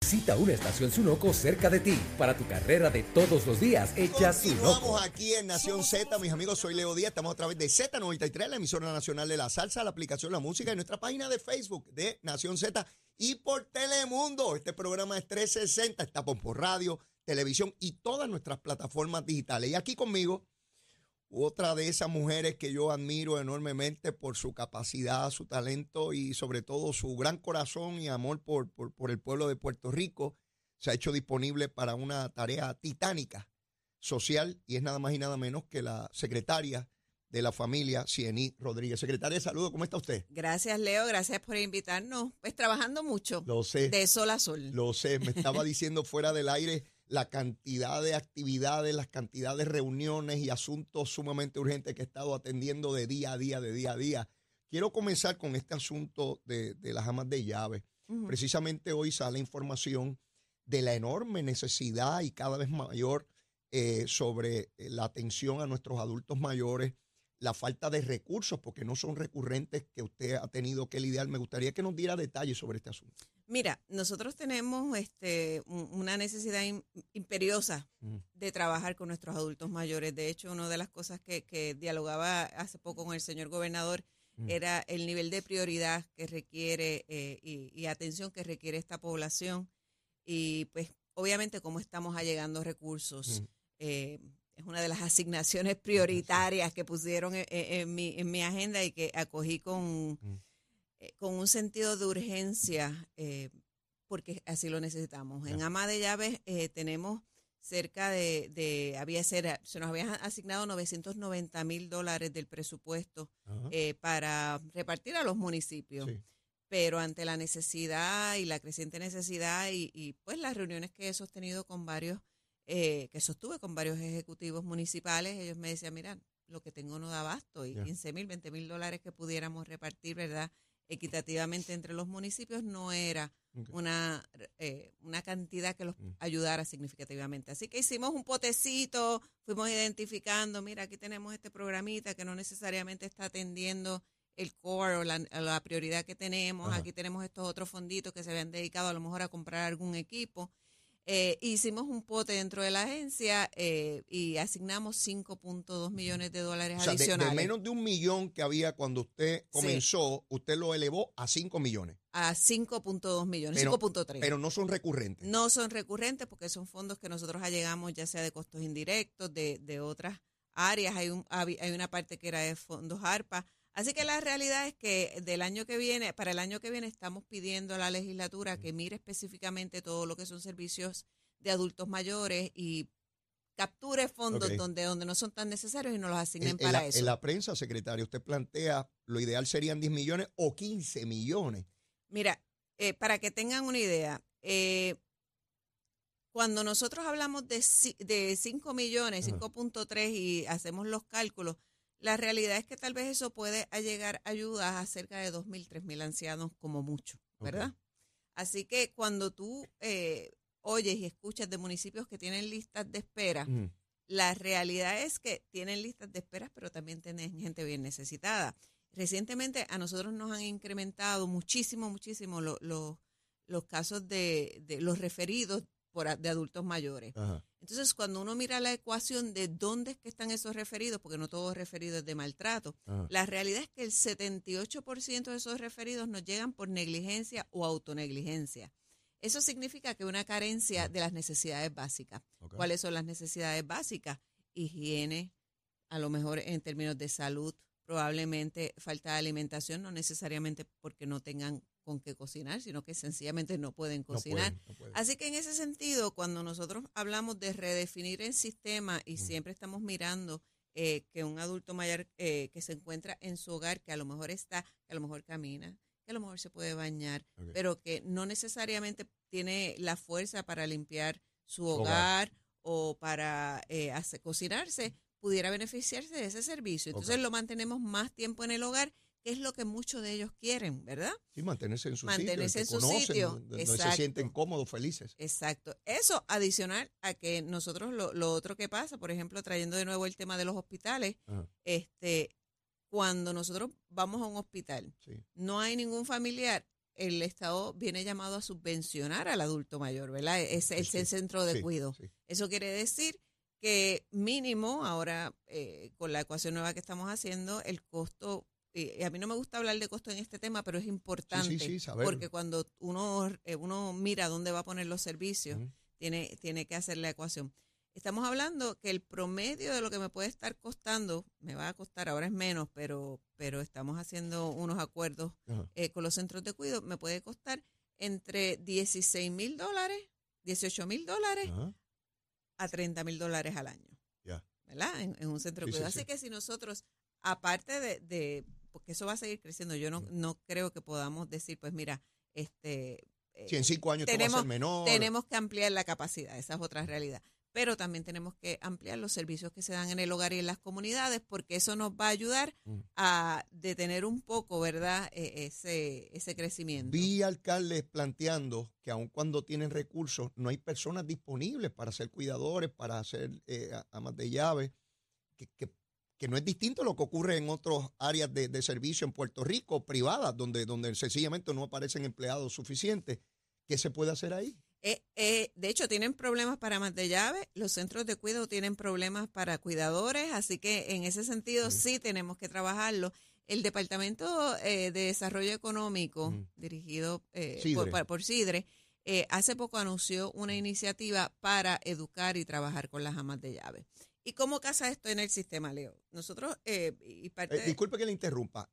Visita una estación Sunoco cerca de ti para tu carrera de todos los días. Echa Sunoco. Aquí en Nación Z, mis amigos. Soy Leo Díaz. Estamos a través de Z93, la emisora nacional de la salsa, la aplicación La Música y nuestra página de Facebook de Nación Z y por Telemundo. Este programa es 360. Estamos por radio, televisión y todas nuestras plataformas digitales. Y aquí conmigo, otra de esas mujeres que yo admiro enormemente por su capacidad, su talento y sobre todo su gran corazón y amor por, por, por el pueblo de Puerto Rico, se ha hecho disponible para una tarea titánica social y es nada más y nada menos que la secretaria de la familia, Ciení Rodríguez. Secretaria, saludo, ¿cómo está usted? Gracias, Leo, gracias por invitarnos. Pues trabajando mucho. Lo sé. De sol a sol. Lo sé, me estaba diciendo fuera del aire la cantidad de actividades, las cantidades de reuniones y asuntos sumamente urgentes que he estado atendiendo de día a día, de día a día. Quiero comenzar con este asunto de, de las amas de llave. Precisamente hoy sale información de la enorme necesidad y cada vez mayor eh, sobre eh, la atención a nuestros adultos mayores, la falta de recursos, porque no son recurrentes que usted ha tenido que lidiar. Me gustaría que nos diera detalles sobre este asunto. Mira, nosotros tenemos este, un- una necesidad im- imperiosa Ujú. de trabajar con nuestros adultos mayores. De hecho, una de las cosas que, que dialogaba hace poco con el señor gobernador Mm. era el nivel de prioridad que requiere eh, y, y atención que requiere esta población. Y pues, obviamente, cómo estamos allegando recursos. Mm. eh, es una de las asignaciones prioritarias que pusieron en, en- en mi, en mi agenda y que acogí con, Mm. Eh, con un sentido de urgencia, eh, porque así lo necesitamos. En. Ama de Llaves eh, tenemos cerca de, de había ser, se nos habían asignado 990 mil dólares del presupuesto eh, para repartir a los municipios. Sí. Pero ante la necesidad y la creciente necesidad y, y, pues las reuniones que he sostenido con varios, eh, que sostuve con varios ejecutivos municipales, ellos me decían, mira, lo que tengo no da abasto y Ya. 15 mil, 20 mil dólares que pudiéramos repartir, ¿verdad? Equitativamente entre los municipios no era una, eh, una cantidad que los Mm. ayudara significativamente. Así que hicimos un potecito, fuimos identificando, mira, aquí tenemos este programita que no necesariamente está atendiendo el core o la, prioridad que tenemos. Ajá. Aquí tenemos estos otros fonditos que se habían dedicado a lo mejor a comprar algún equipo. Eh, hicimos un pote dentro de la agencia eh, y asignamos 5.2 millones de dólares O sea, de, de adicionales menos de un millón que había cuando usted comenzó, usted lo elevó a 5 millones. a 5.2 millones, Pero- 5.3. Pero no son recurrentes. No son recurrentes porque son fondos que nosotros allegamos ya sea de costos indirectos, de, de otras áreas. Hay, un, hay una parte que era de fondos ARPA. Así que la realidad es que del año que viene, para el año que viene estamos pidiendo a la legislatura que mire específicamente todo lo que son servicios de adultos mayores y capture fondos donde, donde no son tan necesarios y nos los En, asignen en para la, eso. en la prensa, secretario, usted plantea lo ideal serían 10 millones o 15 millones. Mira, eh, para que tengan una idea, eh, cuando nosotros hablamos de, de 5 millones, Ajá. 5.3 y hacemos los cálculos, la realidad es que tal vez eso puede llegar a ayudas a cerca de 2.000, 3.000 ancianos como mucho, ¿verdad? Así que cuando tú eh, oyes y escuchas de municipios que tienen listas de espera, la realidad es que tienen listas de esperas, pero también tienen gente bien necesitada. Recientemente a nosotros nos han incrementado muchísimo, muchísimo lo- lo- los casos de, de los referidos por, de adultos mayores. Ajá. Entonces, cuando uno mira la ecuación de dónde es que están esos referidos, porque no todos referidos de maltrato, Ajá. la realidad es que el 78% de esos referidos nos llegan por negligencia o autonegligencia. Eso significa que una carencia de las necesidades básicas. ¿Cuáles son las necesidades básicas? Higiene, a lo mejor en términos de salud, probablemente falta de alimentación, no necesariamente porque no tengan con qué cocinar, sino que sencillamente no pueden No cocinar. pueden, no pueden. Así que en ese sentido, cuando nosotros hablamos de redefinir el sistema y siempre estamos mirando eh, que un adulto mayor eh, que se encuentra en su hogar, que a lo mejor está, que a lo mejor camina, que a lo mejor se puede bañar, pero que no necesariamente tiene la fuerza para limpiar su Hogar. hogar, o para eh, hacer- cocinarse, pudiera beneficiarse de ese servicio. Entonces lo mantenemos más tiempo en el hogar, que es lo que muchos de ellos quieren, ¿verdad? Sí, mantenerse en su Mantenerse sitio, en que su conocen, sitio, donde, se sienten cómodos, felices. Exacto. Eso adicional a que nosotros lo, lo otro que pasa, por ejemplo, trayendo de nuevo el tema de los hospitales, Ajá. este, cuando nosotros vamos a un hospital, Sí. no hay ningún familiar, el Estado viene llamado a subvencionar al adulto mayor, ¿verdad? Es el, Sí, sí. centro de Sí, cuidado. Eso quiere decir que mínimo, ahora eh, con la ecuación nueva que estamos haciendo, el costo, y a mí no me gusta hablar de costo en este tema, pero es importante, sí, saberlo. porque cuando uno, eh, uno mira dónde va a poner los servicios, tiene, tiene que hacer la ecuación. Estamos hablando que el promedio de lo que me puede estar costando, me va a costar, ahora es menos, pero, pero estamos haciendo unos acuerdos eh, con los centros de cuidado, me puede costar entre 16 mil dólares, 18 mil dólares. A 30 mil dólares al año. Ya. ¿Verdad? En, en un centro de Sí, sí, cuidado. sí. Así que si nosotros, aparte de, de- porque eso va a seguir creciendo, yo no, no creo que podamos decir, pues mira, este... eh, Si en cinco años esto va a tenemos- ser menor. tenemos que ampliar la capacidad, esa es otra realidad. Pero también tenemos que ampliar los servicios que se dan en el hogar y en las comunidades, porque eso nos va a ayudar Mm. a detener un poco, ¿verdad?, E- ese, ese crecimiento. Vi alcaldes planteando que aun cuando tienen recursos, no hay personas disponibles para ser cuidadores, para ser eh, amas de llave, que, que- que no es distinto a lo que ocurre en otras áreas de, de servicio en Puerto Rico, privadas, donde, donde sencillamente no aparecen empleados suficientes. ¿Qué se puede hacer ahí? Eh, eh, de hecho, tienen problemas para más de llave, los centros de cuidado tienen problemas para cuidadores, así que en ese sentido sí tenemos que trabajarlo. El Departamento eh, de Desarrollo Económico, dirigido eh, por, por Sidre, eh, hace poco anunció una iniciativa para educar y trabajar con las amas de llave. ¿Y cómo casa esto en el sistema, Leo? Nosotros, eh, y parte de- disculpe que le interrumpa.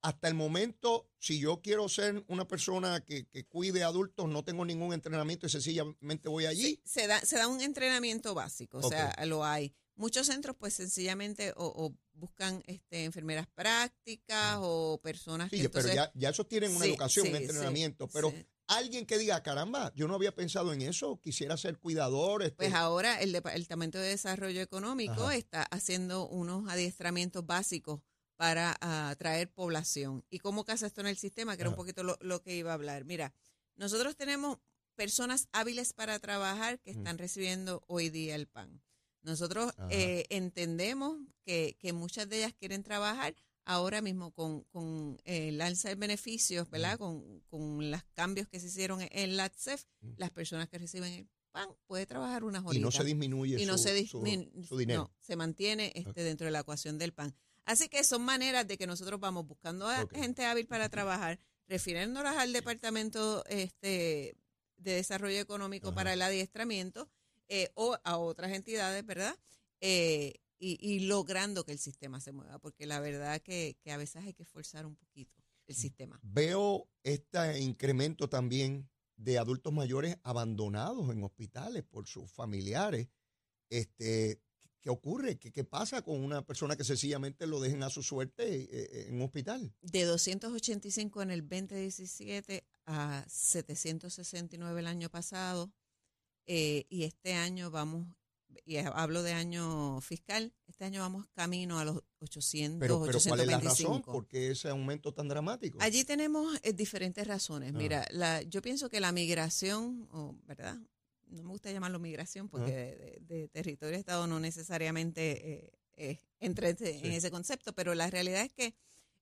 Hasta el momento, si yo quiero ser una persona que, que cuide adultos, no tengo ningún entrenamiento y sencillamente voy allí. se da, se da un entrenamiento básico, o sea, lo hay. Muchos centros, pues sencillamente o, o buscan este, enfermeras prácticas o personas Sí, que pero ya, ya esos tienen una Sí, educación, sí, un entrenamiento. pero alguien que diga, caramba, yo no había pensado en eso, quisiera ser cuidador. Este, Pues ahora el Departamento de Desarrollo Económico Ajá. está haciendo unos adiestramientos básicos para atraer población. ¿Y cómo casa esto en el sistema? Que era un poquito lo, lo que iba a hablar. Mira, nosotros tenemos personas hábiles para trabajar que están recibiendo hoy día el PAN. Nosotros eh, entendemos que, que muchas de ellas quieren trabajar ahora mismo con, con eh, el alza de beneficios, ¿verdad? Con, con los cambios que se hicieron en la ATSEF, las personas que reciben el PAN puede trabajar unas y horitas no se disminuye y no su, se su- dinero. no, se mantiene este, dentro de la ecuación del pan. Así que son maneras de que nosotros vamos buscando a gente hábil para trabajar, refiriéndolas al departamento este, de desarrollo económico Ajá. para el adiestramiento eh, o a otras entidades, ¿verdad? Eh, y, y logrando que el sistema se mueva, porque la verdad que, que a veces hay que esforzar un poquito el sistema. Veo este incremento también de adultos mayores abandonados en hospitales por sus familiares. Este, ¿Qué ocurre? ¿Qué, qué pasa con una persona que sencillamente lo dejen a su suerte eh, en un hospital? de 285 en el 2017 a 769 el año pasado. eh, y este año vamos, y hablo de año fiscal, este año vamos camino a los 800, Pero, pero ¿cuál es la razón? 825. ¿Por qué ese aumento tan dramático? Allí tenemos eh, diferentes razones. Ajá. Mira, la, yo pienso que la migración, o, ¿verdad? No me gusta llamarlo migración porque de, de- de territorio a Estado no necesariamente eh, eh, entra en ese concepto, pero la realidad es que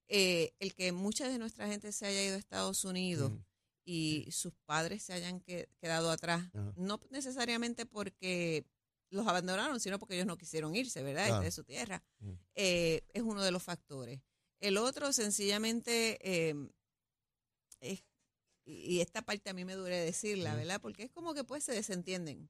eh, el que mucha de nuestra gente se haya ido a Estados Unidos y sus padres se hayan que- quedado atrás, Ajá. no necesariamente porque los abandonaron, sino porque ellos no quisieron irse, ¿verdad? Claro. De su tierra. Eh, es uno de los factores. El otro, sencillamente, eh, es, y esta parte a mí me duele decirla. ¿verdad? Porque es como que pues se desentienden.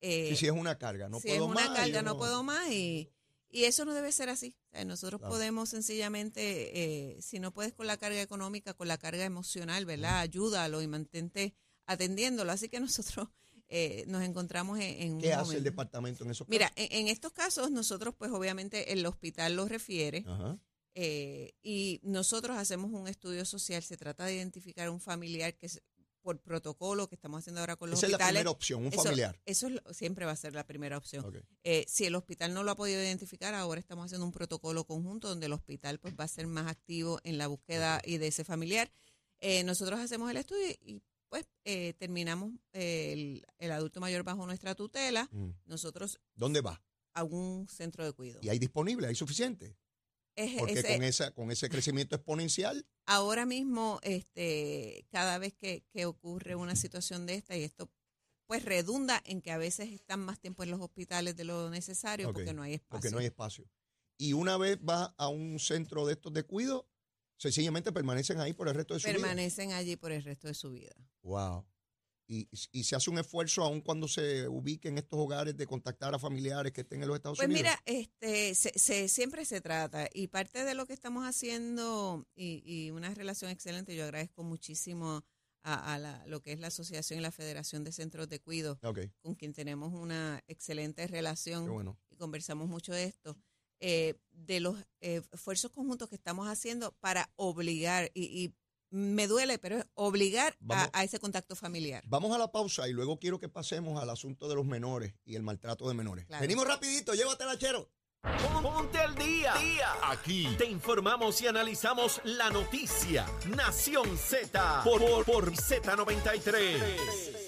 Eh, Sí, sí, es una carga, no si puedo es una más. carga, no puedo más y, y eso no debe ser así. O sea, nosotros Claro. podemos sencillamente, eh, si no puedes con la carga económica, con la carga emocional, ¿verdad? Ayúdalo y mantente atendiéndolo. Así que nosotros eh, nos encontramos en, en un ¿Qué hace el departamento en esos Mira, en, en estos casos nosotros pues obviamente el hospital los refiere. casos? Ajá. Eh, y nosotros hacemos un estudio social, se trata de identificar un familiar que es por protocolo que estamos haciendo ahora con los Esa es la hospitales. primera opción, un Eso- familiar. Eso es lo- siempre va a ser la primera opción. Eh, si el hospital no lo ha podido identificar, ahora estamos haciendo un protocolo conjunto donde el hospital pues va a ser más activo en la búsqueda y de ese familiar. Eh, nosotros hacemos el estudio y pues eh, terminamos el, el adulto mayor bajo nuestra tutela, Mm. nosotros ¿Dónde va? a un centro de cuidado. ¿Y hay disponible? ¿Hay suficiente? Es- Porque ese- con, esa, con ese crecimiento exponencial, ahora mismo, este, cada vez que, que ocurre una situación de esta, y esto pues redunda en que a veces están más tiempo en los hospitales de lo necesario porque no hay espacio. porque no hay espacio. Y una vez va a un centro de estos de cuido, sencillamente permanecen ahí por el resto de su vida. Permanecen allí por el resto de su vida. Wow. Y, y se hace un esfuerzo aún cuando se ubiquen estos hogares de contactar a familiares que estén en los Estados Pues Unidos. mira, este, se, se- siempre se trata y parte de lo que estamos haciendo y, y una relación excelente, yo agradezco muchísimo a, a la- lo que es la Asociación y la Federación de Centros de Cuido, Ok, con quien tenemos una excelente relación bueno. y conversamos mucho de esto, eh, de los eh, esfuerzos conjuntos que estamos haciendo para obligar, y, y me duele, pero es obligar a, Vamos. a ese contacto familiar. Vamos a la pausa y luego quiero que pasemos al asunto de los menores y el maltrato de menores. Claro. Venimos rapidito, llévatela, chero. Ponte al día. Aquí te informamos y analizamos la noticia. Nación Z por, por, por Z93.